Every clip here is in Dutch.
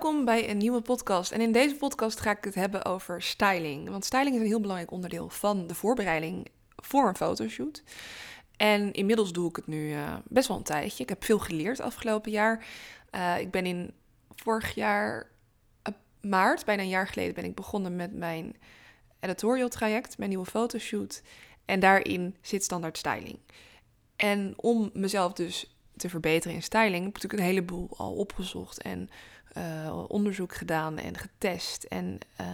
Welkom bij een nieuwe podcast. En in deze podcast ga ik het hebben over styling. Want styling is een heel belangrijk onderdeel van de voorbereiding voor een fotoshoot. En inmiddels doe ik het nu uh, best wel een tijdje. Ik heb veel geleerd afgelopen jaar. Uh, ik ben in vorig jaar, uh, maart, bijna een jaar geleden, ben ik begonnen met mijn editorial traject, mijn nieuwe fotoshoot. En daarin zit standaard styling. En om mezelf dus te verbeteren in styling, heb ik natuurlijk een heleboel al opgezocht en uh, onderzoek gedaan en getest. En uh,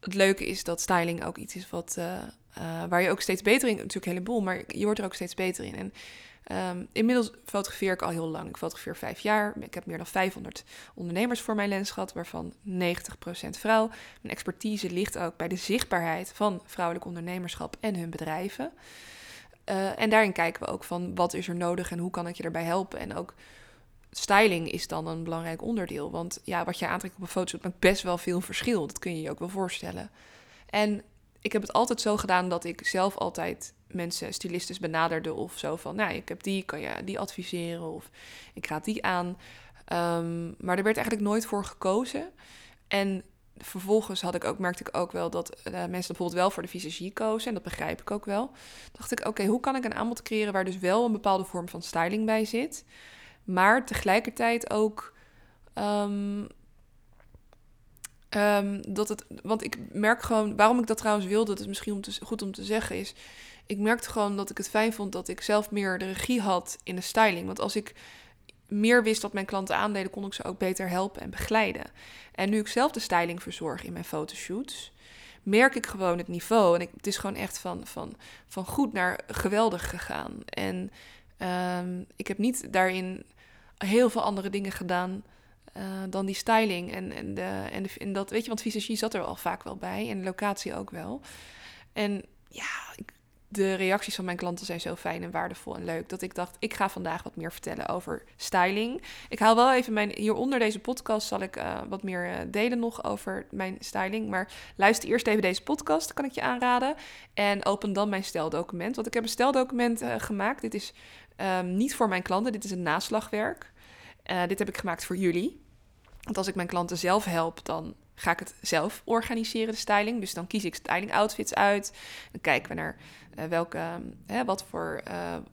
het leuke is dat styling ook iets is wat, uh, waar je ook steeds beter in, natuurlijk een heleboel, maar je wordt er ook steeds beter in. En um, inmiddels fotografeer ik al heel lang. Ik fotografeer vijf jaar. Ik heb meer dan 500 ondernemers voor mijn lens gehad, waarvan 90% vrouw. Mijn expertise ligt ook bij de zichtbaarheid van vrouwelijk ondernemerschap en hun bedrijven. En daarin kijken we ook van wat is er nodig en hoe kan ik je erbij helpen. En ook styling is dan een belangrijk onderdeel. Want ja, wat je aantrekt op een foto maakt best wel veel verschil. Dat kun je je ook wel voorstellen. En ik heb het altijd zo gedaan dat ik zelf altijd mensen, stylistes benaderde of zo van, nou, ik heb die, kan je die adviseren of ik raad die aan. Um, maar er werd eigenlijk nooit voor gekozen. En vervolgens had ik ook, merkte ik ook wel dat uh, mensen bijvoorbeeld wel voor de visagie kozen. En dat begrijp ik ook wel. Dacht ik, oké, hoe kan ik een aanbod creëren waar dus wel een bepaalde vorm van styling bij zit. Maar tegelijkertijd ook um, um, dat het. Want ik merk gewoon. Waarom ik dat trouwens wilde, dat is misschien om goed om te zeggen, is. Ik merkte gewoon dat ik het fijn vond dat ik zelf meer de regie had in de styling. Want als ik meer wist wat mijn klanten aandeden, kon ik ze ook beter helpen en begeleiden. En nu ik zelf de styling verzorg in mijn fotoshoots, merk ik gewoon het niveau. En het is gewoon echt van, van, van goed naar geweldig gegaan. En um, ik heb niet daarin heel veel andere dingen gedaan uh, dan die styling. En, en, de, en, de, dat, weet je, want visagie zat er al vaak wel bij. En de locatie ook wel. En ja, ik, de reacties van mijn klanten zijn zo fijn en waardevol en leuk. Dat ik dacht, ik ga vandaag wat meer vertellen over styling. Ik haal wel even mijn. Hieronder deze podcast zal ik uh, wat meer uh, delen nog over mijn styling. Maar luister eerst even deze podcast, kan ik je aanraden. En open dan mijn steldocument. Want ik heb een steldocument gemaakt. Dit is um, niet voor mijn klanten, dit is een naslagwerk. dit heb ik gemaakt voor jullie. Want als ik mijn klanten zelf help, dan ga ik het zelf organiseren, de styling. Dus dan kies ik styling outfits uit. Dan kijken we naar uh, welke, uh, wat, voor,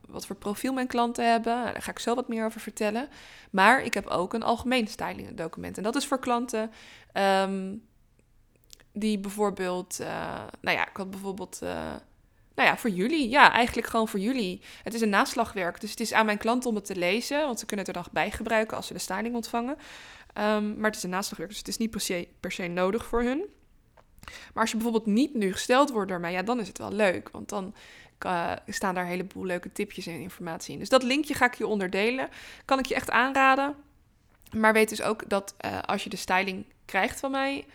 wat voor profiel mijn klanten hebben. Daar ga ik zo wat meer over vertellen. Maar ik heb ook een algemeen styling document. En dat is voor klanten um, die bijvoorbeeld... nou ja, ik had bijvoorbeeld... nou ja, voor jullie. Ja, eigenlijk gewoon voor jullie. Het is een naslagwerk. Dus het is aan mijn klanten om het te lezen. Want ze kunnen het er dan bij gebruiken als ze de styling ontvangen. Um, maar het is een naslagwerk, dus het is niet per se, nodig voor hun. Maar als je bijvoorbeeld niet nu gesteld wordt door mij, ja, dan is het wel leuk. Want dan staan daar een heleboel leuke tipjes en informatie in. Dus dat linkje ga ik je onderdelen. Kan ik je echt aanraden. Maar weet dus ook dat uh, als je de styling krijgt van mij,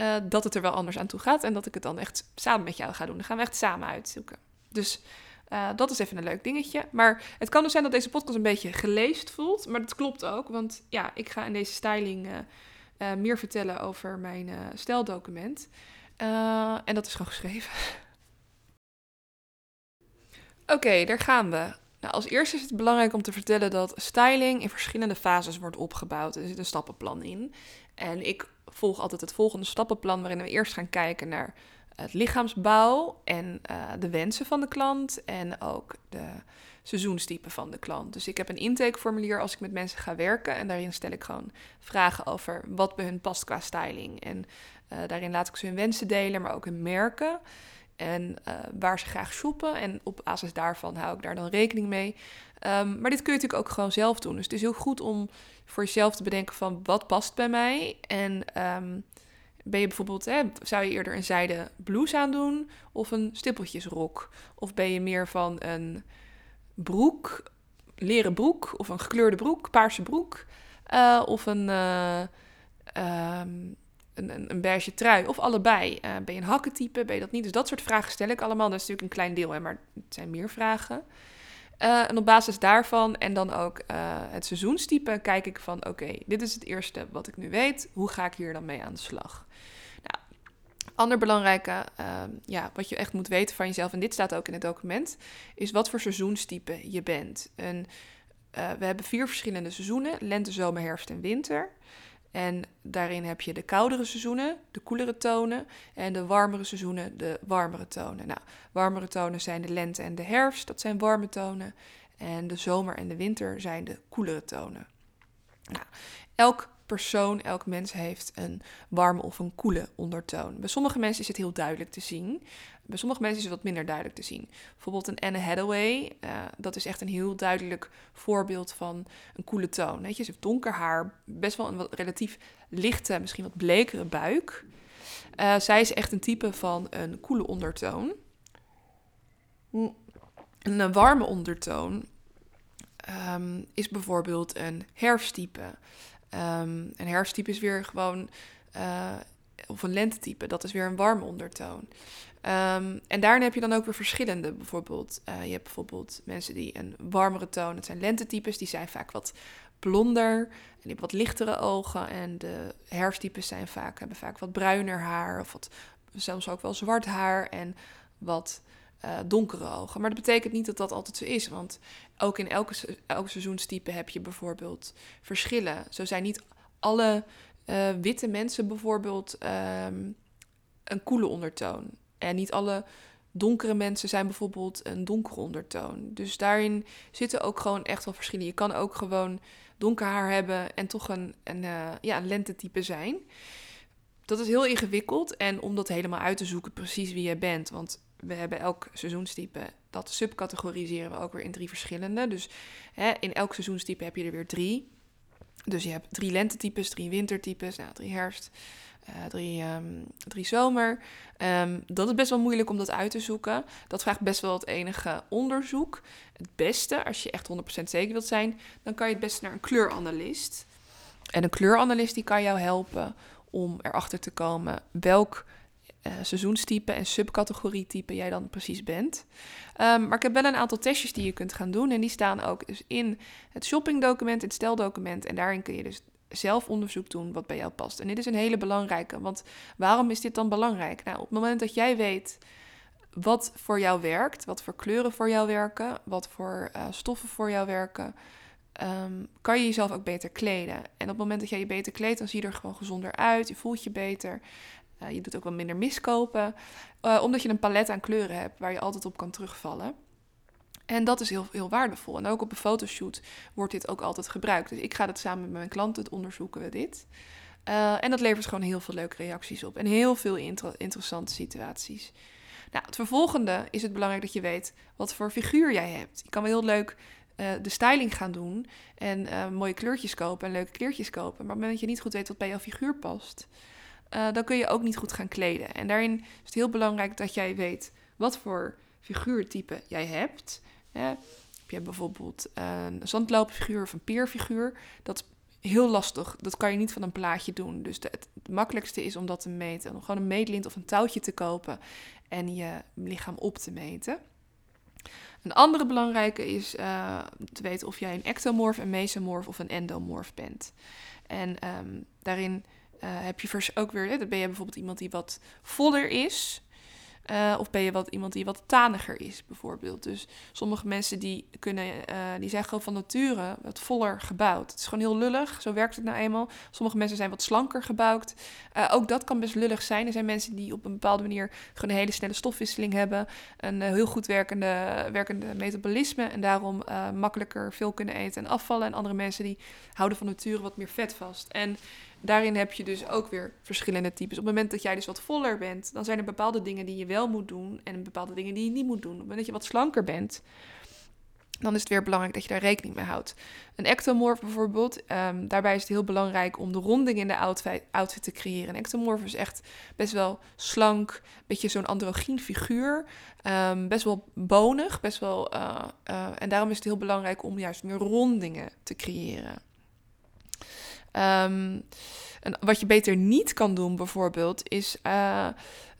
uh, dat het er wel anders aan toe gaat. En dat ik het dan echt samen met jou ga doen. Dan gaan we echt samen uitzoeken. Dus uh, dat is even een leuk dingetje. Maar het kan dus zijn dat deze podcast een beetje geleest voelt. Maar dat klopt ook. Want ja, ik ga in deze styling uh, meer vertellen over mijn steldocument. en dat is gewoon geschreven. Oké, daar gaan we. Nou, als eerste is het belangrijk om te vertellen dat styling in verschillende fases wordt opgebouwd. Er zit een stappenplan in. En ik volg altijd het volgende stappenplan waarin we eerst gaan kijken naar het lichaamsbouw en uh, de wensen van de klant en ook de seizoenstype van de klant. Dus ik heb een intakeformulier als ik met mensen ga werken en daarin stel ik gewoon vragen over wat bij hun past qua styling. En uh, daarin laat ik ze hun wensen delen, maar ook hun merken en uh, waar ze graag shoppen. En op basis daarvan hou ik daar dan rekening mee. Um, maar dit kun je natuurlijk ook gewoon zelf doen. Dus het is heel goed om voor jezelf te bedenken van wat past bij mij en um, ben je bijvoorbeeld, hè, zou je eerder een zijde blouse aandoen of een stippeltjesrok? Of ben je meer van een broek, leren broek of een gekleurde broek, paarse broek? Uh, of een, uh, um, een, een, beige trui of allebei? Uh, ben je een hakkentype, ben je dat niet? Dus dat soort vragen stel ik allemaal. Dat is natuurlijk een klein deel, hè, maar het zijn meer vragen. Uh, en op basis daarvan en dan ook uh, het seizoenstype kijk ik van oké, dit is het eerste wat ik nu weet. Hoe ga ik hier dan mee aan de slag? Nou, ander belangrijke, uh, ja, wat je echt moet weten van jezelf, en dit staat ook in het document, is wat voor seizoenstype je bent. En, we hebben vier verschillende seizoenen, lente, zomer, herfst en winter. En daarin heb je de koudere seizoenen, de koelere tonen. En de warmere seizoenen, de warmere tonen. Nou, warmere tonen zijn de lente en de herfst, dat zijn warme tonen. En de zomer en de winter zijn de koelere tonen. Nou, elk persoon, elk mens heeft een warme of een koele ondertoon. Bij sommige mensen is het heel duidelijk te zien. Bij sommige mensen is het wat minder duidelijk te zien. Bijvoorbeeld een Anne Hathaway, uh, dat is echt een heel duidelijk voorbeeld van een koele toon. Je, ze heeft donker haar, best wel een wat relatief lichte, misschien wat blekere buik. Uh, zij is echt een type van een koele ondertoon. Een warme ondertoon um, is bijvoorbeeld een herfsttype. Um, een herfsttype is weer gewoon, of een lentetype, dat is weer een warme ondertoon. Um, en daarin heb je dan ook weer verschillende. Bijvoorbeeld, uh, je hebt bijvoorbeeld mensen die een warmere toon, het zijn lentetypes, die zijn vaak wat blonder en die hebben wat lichtere ogen. En de herfsttypes zijn vaak, hebben vaak wat bruiner haar of wat, zelfs ook wel zwart haar en wat uh, donkere ogen. Maar dat betekent niet dat dat altijd zo is. Want ook in elke, seizoenstype heb je bijvoorbeeld verschillen. Zo zijn niet alle uh, witte mensen bijvoorbeeld um, een koele ondertoon. En niet alle donkere mensen zijn bijvoorbeeld een donkere ondertoon. Dus daarin zitten ook gewoon echt wel verschillen. Je kan ook gewoon donker haar hebben en toch een, een, uh, ja, lentetype zijn. Dat is heel ingewikkeld. En om dat helemaal uit te zoeken, precies wie je bent. Want we hebben elk seizoenstype, dat subcategoriseren we ook weer in drie verschillende. Dus hè, in elk seizoenstype heb je er weer drie. Dus je hebt drie lentetypes, drie wintertypes, nou, drie herfst, uh, drie, um, drie zomer. Um, dat is best wel moeilijk om dat uit te zoeken. Dat vraagt best wel het enige onderzoek. Het beste, als je echt 100% zeker wilt zijn, dan kan je het beste naar een kleuranalist. En een kleuranalist die kan jou helpen om erachter te komen welk uh, seizoenstype en subcategorietype jij dan precies bent. Um, maar ik heb wel een aantal testjes die je kunt gaan doen. En die staan ook dus in het shoppingdocument, het steldocument. En daarin kun je dus zelf onderzoek doen wat bij jou past. En dit is een hele belangrijke. Want waarom is dit dan belangrijk? Nou, op het moment dat jij weet wat voor jou werkt, wat voor kleuren voor jou werken, wat voor uh, stoffen voor jou werken. Um, kan je jezelf ook beter kleden. En op het moment dat jij je beter kleedt, dan zie je er gewoon gezonder uit. Je voelt je beter. Uh, je doet ook wel minder miskopen. Uh, omdat je een palet aan kleuren hebt waar je altijd op kan terugvallen. En dat is heel, heel waardevol. En ook op een fotoshoot wordt dit ook altijd gebruikt. Dus ik ga het samen met mijn klanten onderzoeken, we dit. Uh, en dat levert gewoon heel veel leuke reacties op. En heel veel inter interessante situaties. Nou, het vervolgende is het belangrijk dat je weet wat voor figuur jij hebt. Je kan wel heel leuk uh, de styling gaan doen en uh, mooie kleurtjes kopen en leuke kleertjes kopen. Maar op het moment dat je niet goed weet wat bij jouw figuur past, dan kun je ook niet goed gaan kleden. En daarin is het heel belangrijk dat jij weet wat voor figuurtype jij hebt. Heb je bijvoorbeeld een zandloopfiguur of een peerfiguur, dat is heel lastig. Dat kan je niet van een plaatje doen. Dus het, makkelijkste is om dat te meten. Om gewoon een meetlint of een touwtje te kopen en je lichaam op te meten. Een andere belangrijke is uh, te weten of jij een ectomorf, een mesomorf of een endomorf bent. En um, daarin uh, heb je ook weer, dan ben je bijvoorbeeld iemand die wat voller is. Uh, of ben je wat, iemand die wat taniger is, bijvoorbeeld. Dus sommige mensen die, kunnen, uh, die zijn gewoon van nature wat voller gebouwd. Het is gewoon heel lullig, zo werkt het nou eenmaal. Sommige mensen zijn wat slanker gebouwd. Uh, ook dat kan best lullig zijn. Er zijn mensen die op een bepaalde manier gewoon een hele snelle stofwisseling hebben. Een heel goed werkende, werkende metabolisme en daarom makkelijker veel kunnen eten en afvallen. En andere mensen die houden van nature wat meer vet vast. En daarin heb je dus ook weer verschillende types. Op het moment dat jij dus wat voller bent, dan zijn er bepaalde dingen die je wel moet doen en bepaalde dingen die je niet moet doen. Op het moment dat je wat slanker bent, dan is het weer belangrijk dat je daar rekening mee houdt. Een ectomorf bijvoorbeeld, um, daarbij is het heel belangrijk om de ronding in de outfit, outfit te creëren. Een ectomorf is echt best wel slank, beetje zo'n androgyn figuur, um, best wel bonig, best wel, uh, uh, en daarom is het heel belangrijk om juist meer rondingen te creëren. Um, en wat je beter niet kan doen, bijvoorbeeld, is uh,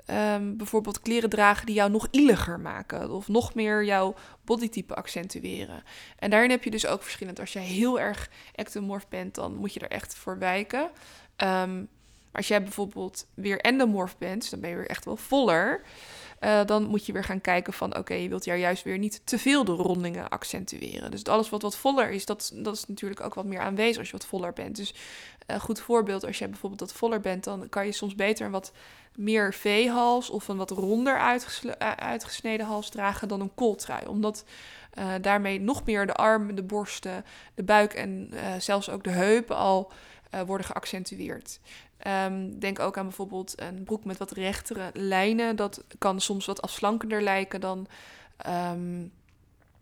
um, bijvoorbeeld kleren dragen die jou nog illiger maken. Of nog meer jouw bodytype accentueren. En daarin heb je dus ook verschillend. Als jij heel erg ectomorf bent, dan moet je er echt voor wijken. Um, als jij bijvoorbeeld weer endomorf bent, dan ben je weer echt wel voller. Uh, dan moet je weer gaan kijken van oké, je wilt hier juist weer niet te veel de rondingen accentueren. Dus alles wat wat voller is, dat, dat is natuurlijk ook wat meer aanwezig als je wat voller bent. Dus een goed voorbeeld, als jij bijvoorbeeld wat voller bent, dan kan je soms beter een wat meer V-hals of een wat ronder uitgesneden hals dragen dan een kooltrui. Omdat daarmee nog meer de armen, de borsten, de buik en zelfs ook de heupen al worden geaccentueerd. Um, denk ook aan bijvoorbeeld een broek met wat rechtere lijnen. Dat kan soms wat afslankender lijken dan um,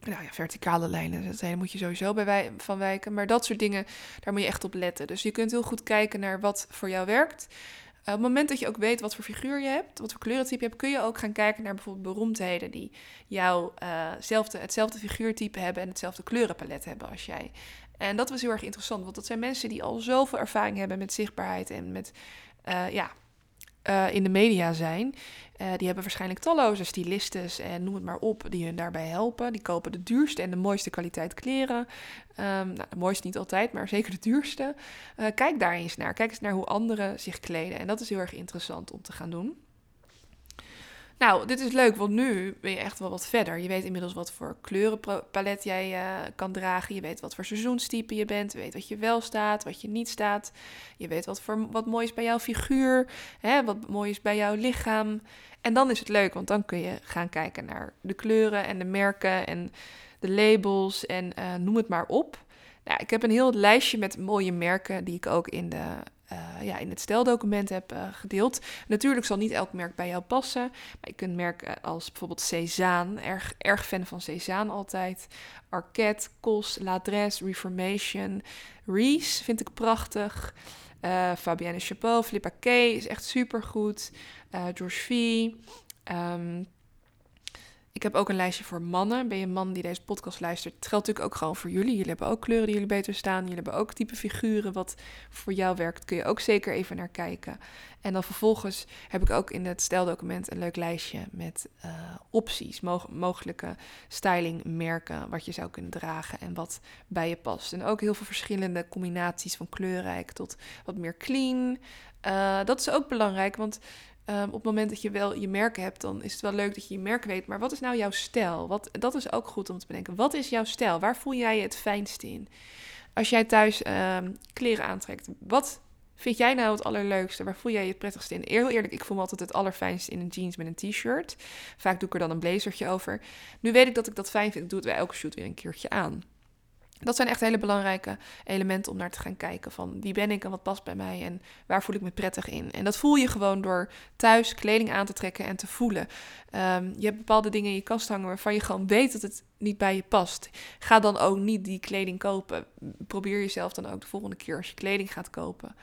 nou ja, verticale lijnen. Daar moet je sowieso bij van wijken. Maar dat soort dingen, daar moet je echt op letten. Dus je kunt heel goed kijken naar wat voor jou werkt. Uh, op het moment dat je ook weet wat voor figuur je hebt, wat voor kleurentype je hebt, kun je ook gaan kijken naar bijvoorbeeld beroemdheden die jou, uh, hetzelfde figuurtype hebben en hetzelfde kleurenpalet hebben als jij. En dat was heel erg interessant, want dat zijn mensen die al zoveel ervaring hebben met zichtbaarheid en met uh, ja, uh, in de media zijn. Uh, die hebben waarschijnlijk talloze stylistes en noem het maar op, die hun daarbij helpen. Die kopen de duurste en de mooiste kwaliteit kleren. Um, nou, de mooiste niet altijd, maar zeker de duurste. Kijk daar eens naar. Kijk eens naar hoe anderen zich kleden. En dat is heel erg interessant om te gaan doen. Nou, dit is leuk, want nu ben je echt wel wat verder. Je weet inmiddels wat voor kleurenpalet jij uh, kan dragen. Je weet wat voor seizoenstype je bent. Je weet wat je wel staat, wat je niet staat. Je weet wat, voor, wat mooi is bij jouw figuur, hè, wat mooi is bij jouw lichaam. En dan is het leuk, want dan kun je gaan kijken naar de kleuren en de merken en de labels en uh, noem het maar op. Nou, ik heb een heel lijstje met mooie merken die ik ook in de uh, ja, in het steldocument heb uh, gedeeld. Natuurlijk zal niet elk merk bij jou passen. Maar je kunt merken als bijvoorbeeld Cezanne. Erg, erg fan van Cezanne altijd. Arquette, Cos, L'Adresse, Reformation. Reese vind ik prachtig. Uh, Fabienne Chapeau, Philippa K is echt super goed. George V. ik heb ook een lijstje voor mannen. Ben je een man die deze podcast luistert? Het geldt natuurlijk ook gewoon voor jullie. Jullie hebben ook kleuren die jullie beter staan. Jullie hebben ook type figuren wat voor jou werkt. Kun je ook zeker even naar kijken. En dan vervolgens heb ik ook in het steldocument een leuk lijstje met uh, opties. mogelijke stylingmerken wat je zou kunnen dragen en wat bij je past. En ook heel veel verschillende combinaties van kleurrijk tot wat meer clean. Uh, dat is ook belangrijk, want Um, op het moment dat je wel je merken hebt, dan is het wel leuk dat je je merk weet. Maar wat is nou jouw stijl? Wat, dat is ook goed om te bedenken. Wat is jouw stijl? Waar voel jij je het fijnst in? Als jij thuis um, kleren aantrekt, wat vind jij nou het allerleukste? Waar voel jij je het prettigst in? Heel eerlijk, ik voel me altijd het allerfijnst in een jeans met een t-shirt. Vaak doe ik er dan een blazertje over. Nu weet ik dat ik dat fijn vind. Doe het bij elke shoot weer een keertje aan. Dat zijn echt hele belangrijke elementen om naar te gaan kijken van wie ben ik en wat past bij mij en waar voel ik me prettig in. En dat voel je gewoon door thuis kleding aan te trekken en te voelen. Um, je hebt bepaalde dingen in je kast hangen waarvan je gewoon weet dat het niet bij je past. Ga dan ook niet die kleding kopen. Probeer jezelf dan ook de volgende keer als je kleding gaat kopen,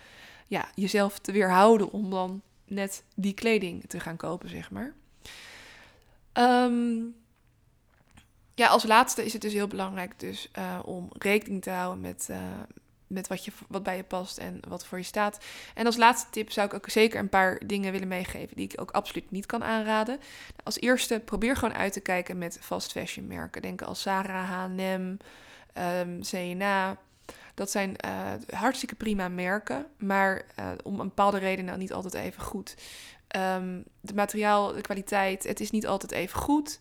ja, jezelf te weerhouden om dan net die kleding te gaan kopen, zeg maar. Um, ja, als laatste is het dus heel belangrijk dus, uh, om rekening te houden met, uh, met wat, je, wat bij je past en wat voor je staat. En als laatste tip zou ik ook zeker een paar dingen willen meegeven die ik ook absoluut niet kan aanraden. Als eerste, probeer gewoon uit te kijken met fast fashion merken. Denk als Zara, H&M, um, CNA. Dat zijn uh, hartstikke prima merken, maar om een bepaalde reden nou niet altijd even goed. Um, de materiaal, de kwaliteit, het is niet altijd even goed.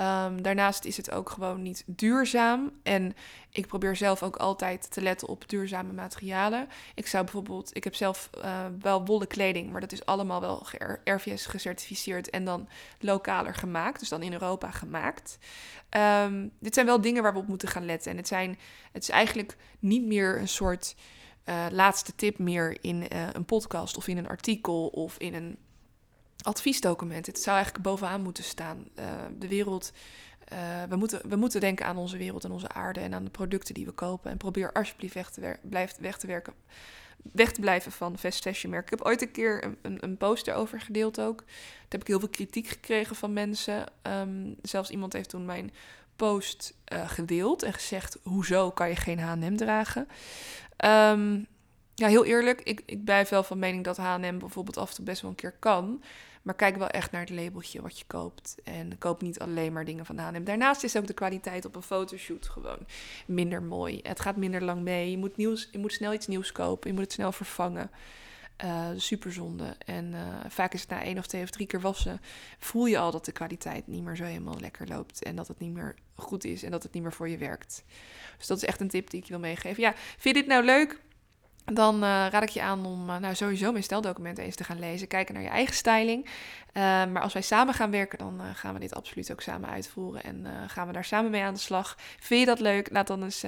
Um, daarnaast is het ook gewoon niet duurzaam. En ik probeer zelf ook altijd te letten op duurzame materialen. Ik zou bijvoorbeeld, ik heb zelf uh, wel wollen kleding, maar dat is allemaal wel RVS gecertificeerd en dan lokaler gemaakt, dus dan in Europa gemaakt. Um, dit zijn wel dingen waar we op moeten gaan letten. En het, zijn, het is eigenlijk niet meer een soort uh, laatste tip meer in uh, een podcast of in een artikel of in een adviesdocument. Het zou eigenlijk bovenaan moeten staan. Uh, de wereld. Uh, we, moeten, we moeten denken aan onze wereld en onze aarde en aan de producten die we kopen. En probeer alsjeblieft weg te, wer blijf, weg te werken. Weg te blijven van merken. Ik heb ooit een keer een, een, een post erover gedeeld ook. Daar heb ik heel veel kritiek gekregen van mensen. Um, zelfs iemand heeft toen mijn post uh, gedeeld en gezegd: Hoezo kan je geen HM dragen? Um, ja, heel eerlijk, ik, ik blijf wel van mening dat HM bijvoorbeeld af en toe best wel een keer kan. Maar kijk wel echt naar het labeltje wat je koopt. En koop niet alleen maar dingen van H&M. Daarnaast is ook de kwaliteit op een fotoshoot gewoon minder mooi. Het gaat minder lang mee. Je moet, nieuws, je moet snel iets nieuws kopen. Je moet het snel vervangen. uh, superzonde. En vaak is het na één of twee of drie keer wassen, voel je al dat de kwaliteit niet meer zo helemaal lekker loopt. En dat het niet meer goed is en dat het niet meer voor je werkt. Dus dat is echt een tip die ik wil meegeven. Ja, vind je dit nou leuk? Dan uh, raad ik je aan om uh, nou, sowieso mijn steldocument eens te gaan lezen. Kijken naar je eigen styling. Uh, maar als wij samen gaan werken, dan gaan we dit absoluut ook samen uitvoeren. En gaan we daar samen mee aan de slag. Vind je dat leuk? Laat dan eens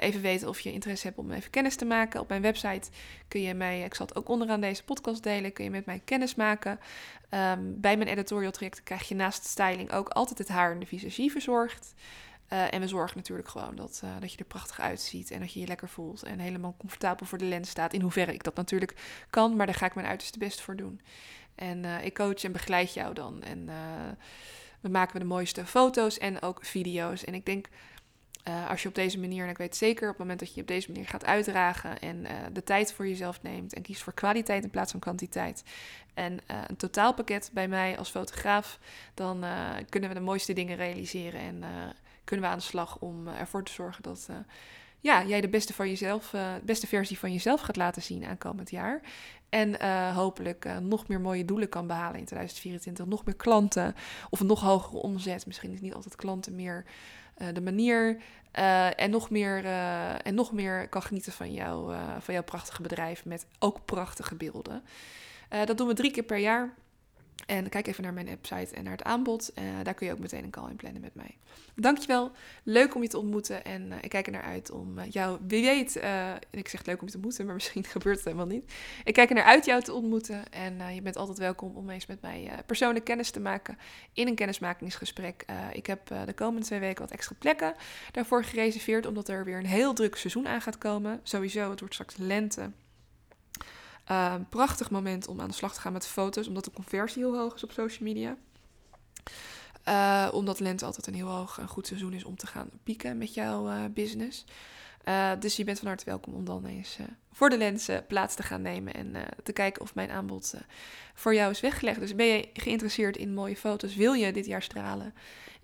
even weten of je interesse hebt om even kennis te maken. Op mijn website kun je mij, ik zal het ook onderaan deze podcast delen, kun je met mij kennis maken. Um, bij mijn editorial traject krijg je naast styling ook altijd het haar en de visagie verzorgd. Uh, en we zorgen natuurlijk gewoon dat, uh, dat je er prachtig uitziet en dat je je lekker voelt en helemaal comfortabel voor de lens staat. In hoeverre ik dat natuurlijk kan, maar daar ga ik mijn uiterste best voor doen. En uh, ik coach en begeleid jou dan. En we maken de mooiste foto's en ook video's. En ik denk, als je op deze manier, en ik weet zeker op het moment dat je op deze manier gaat uitdragen en de tijd voor jezelf neemt en kiest voor kwaliteit in plaats van kwantiteit. En een totaalpakket bij mij als fotograaf, dan kunnen we de mooiste dingen realiseren. En kunnen we aan de slag om eh, ervoor te zorgen dat uh, ja, jij de beste, van jezelf, uh, beste versie van jezelf gaat laten zien aankomend jaar. En hopelijk nog meer mooie doelen kan behalen in 2024. Nog meer klanten of een nog hogere omzet. Misschien is niet altijd klanten meer de manier. en, nog meer, en nog meer kan genieten van, jou, van jouw prachtige bedrijf met ook prachtige beelden. dat doen we drie keer per jaar. En kijk even naar mijn website en naar het aanbod. Uh, daar kun je ook meteen een call in plannen met mij. Dankjewel. Leuk om je te ontmoeten. En uh, ik kijk er naar uit om uh, jou, wie weet, ik zeg leuk om je te ontmoeten, maar misschien gebeurt het helemaal niet. Ik kijk er naar uit jou te ontmoeten. En je bent altijd welkom om eens met mij persoonlijk kennis te maken in een kennismakingsgesprek. ik heb de komende twee weken wat extra plekken daarvoor gereserveerd, omdat er weer een heel druk seizoen aan gaat komen. Sowieso, het wordt straks lente. Uh, prachtig moment om aan de slag te gaan met foto's, omdat de conversie heel hoog is op social media. Uh, omdat lente altijd een heel hoog en goed seizoen is om te gaan pieken met jouw uh, business. Uh, dus je bent van harte welkom om dan eens voor de lenzen plaats te gaan nemen en te kijken of mijn aanbod voor jou is weggelegd. Dus ben je geïnteresseerd in mooie foto's? Wil je dit jaar stralen?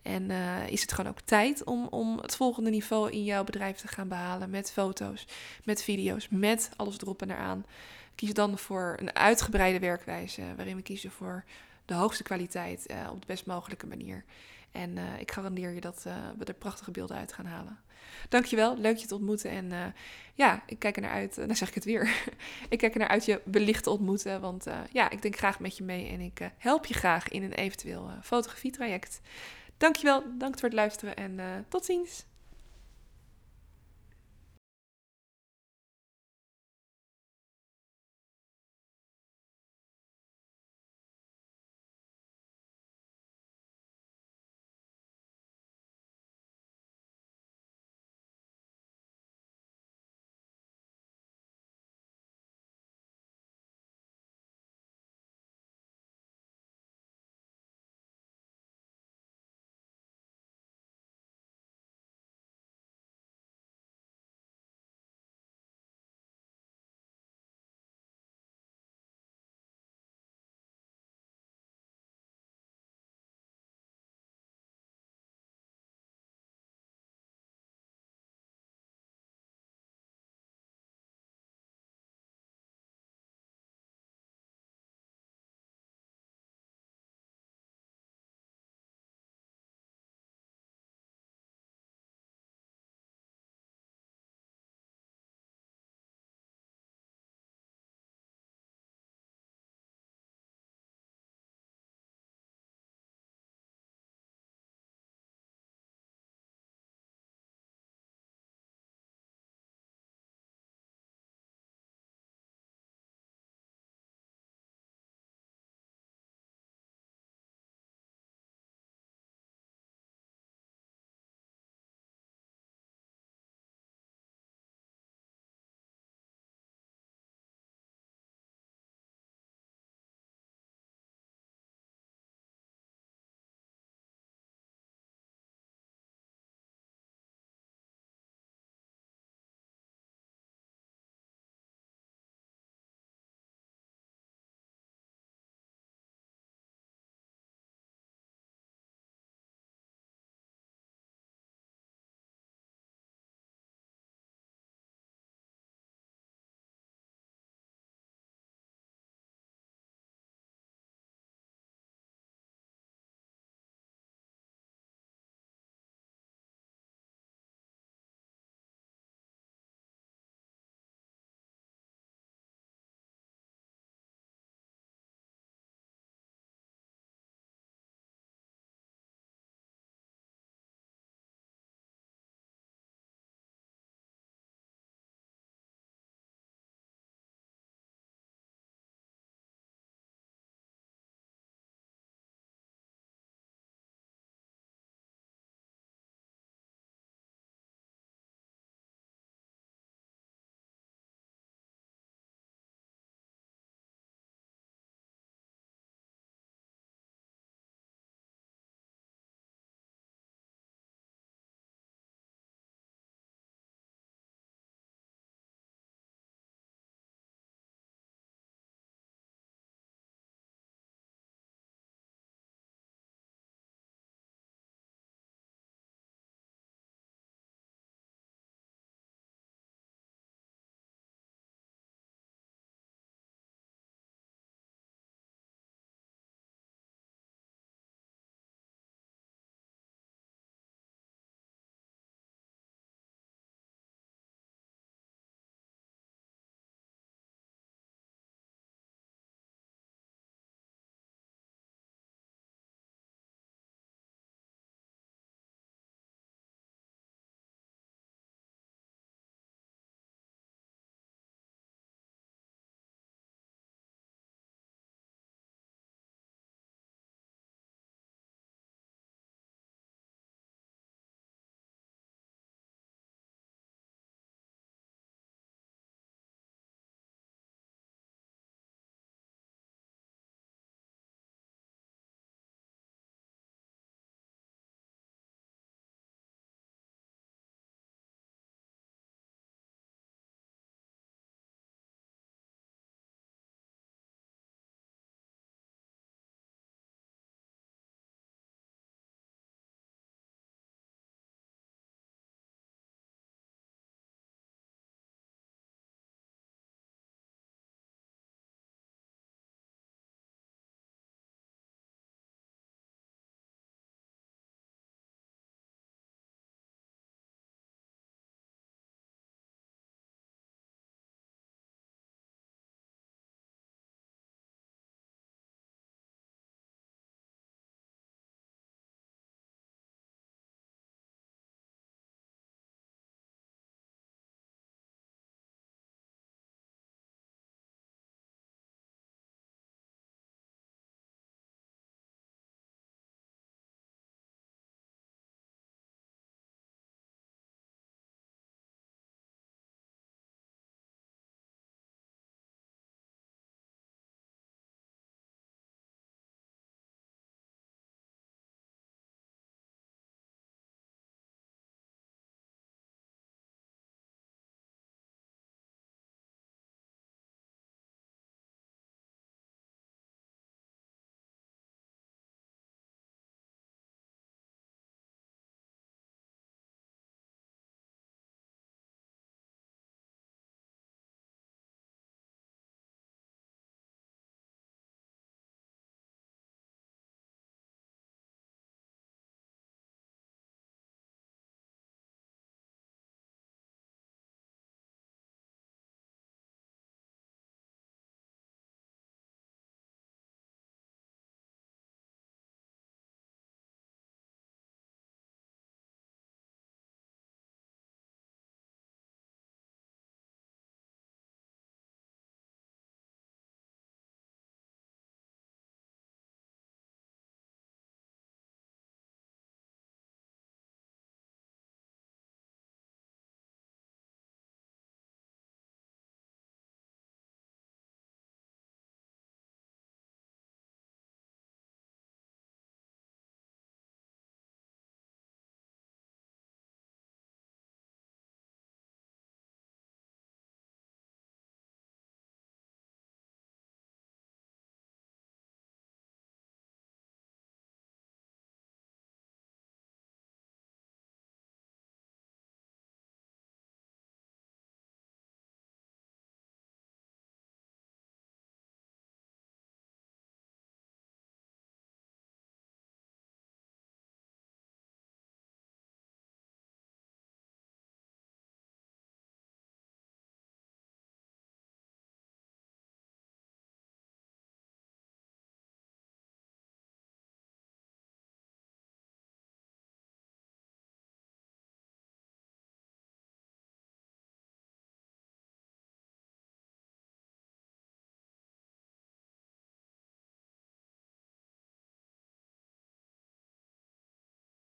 En is het gewoon ook tijd om, om het volgende niveau in jouw bedrijf te gaan behalen met foto's, met video's, met alles erop en eraan? Kies dan voor een uitgebreide werkwijze, waarin we kiezen voor de hoogste kwaliteit uh, op de best mogelijke manier. En uh, ik garandeer je dat uh, we er prachtige beelden uit gaan halen. Dankjewel, leuk je te ontmoeten. En ja, ik kijk er naar uit, dan zeg ik het weer. ik kijk er naar uit je wellicht te ontmoeten. Want ja, ik denk graag met je mee en ik help je graag in een eventueel fotografietraject. Dankjewel, dank voor het luisteren en tot ziens.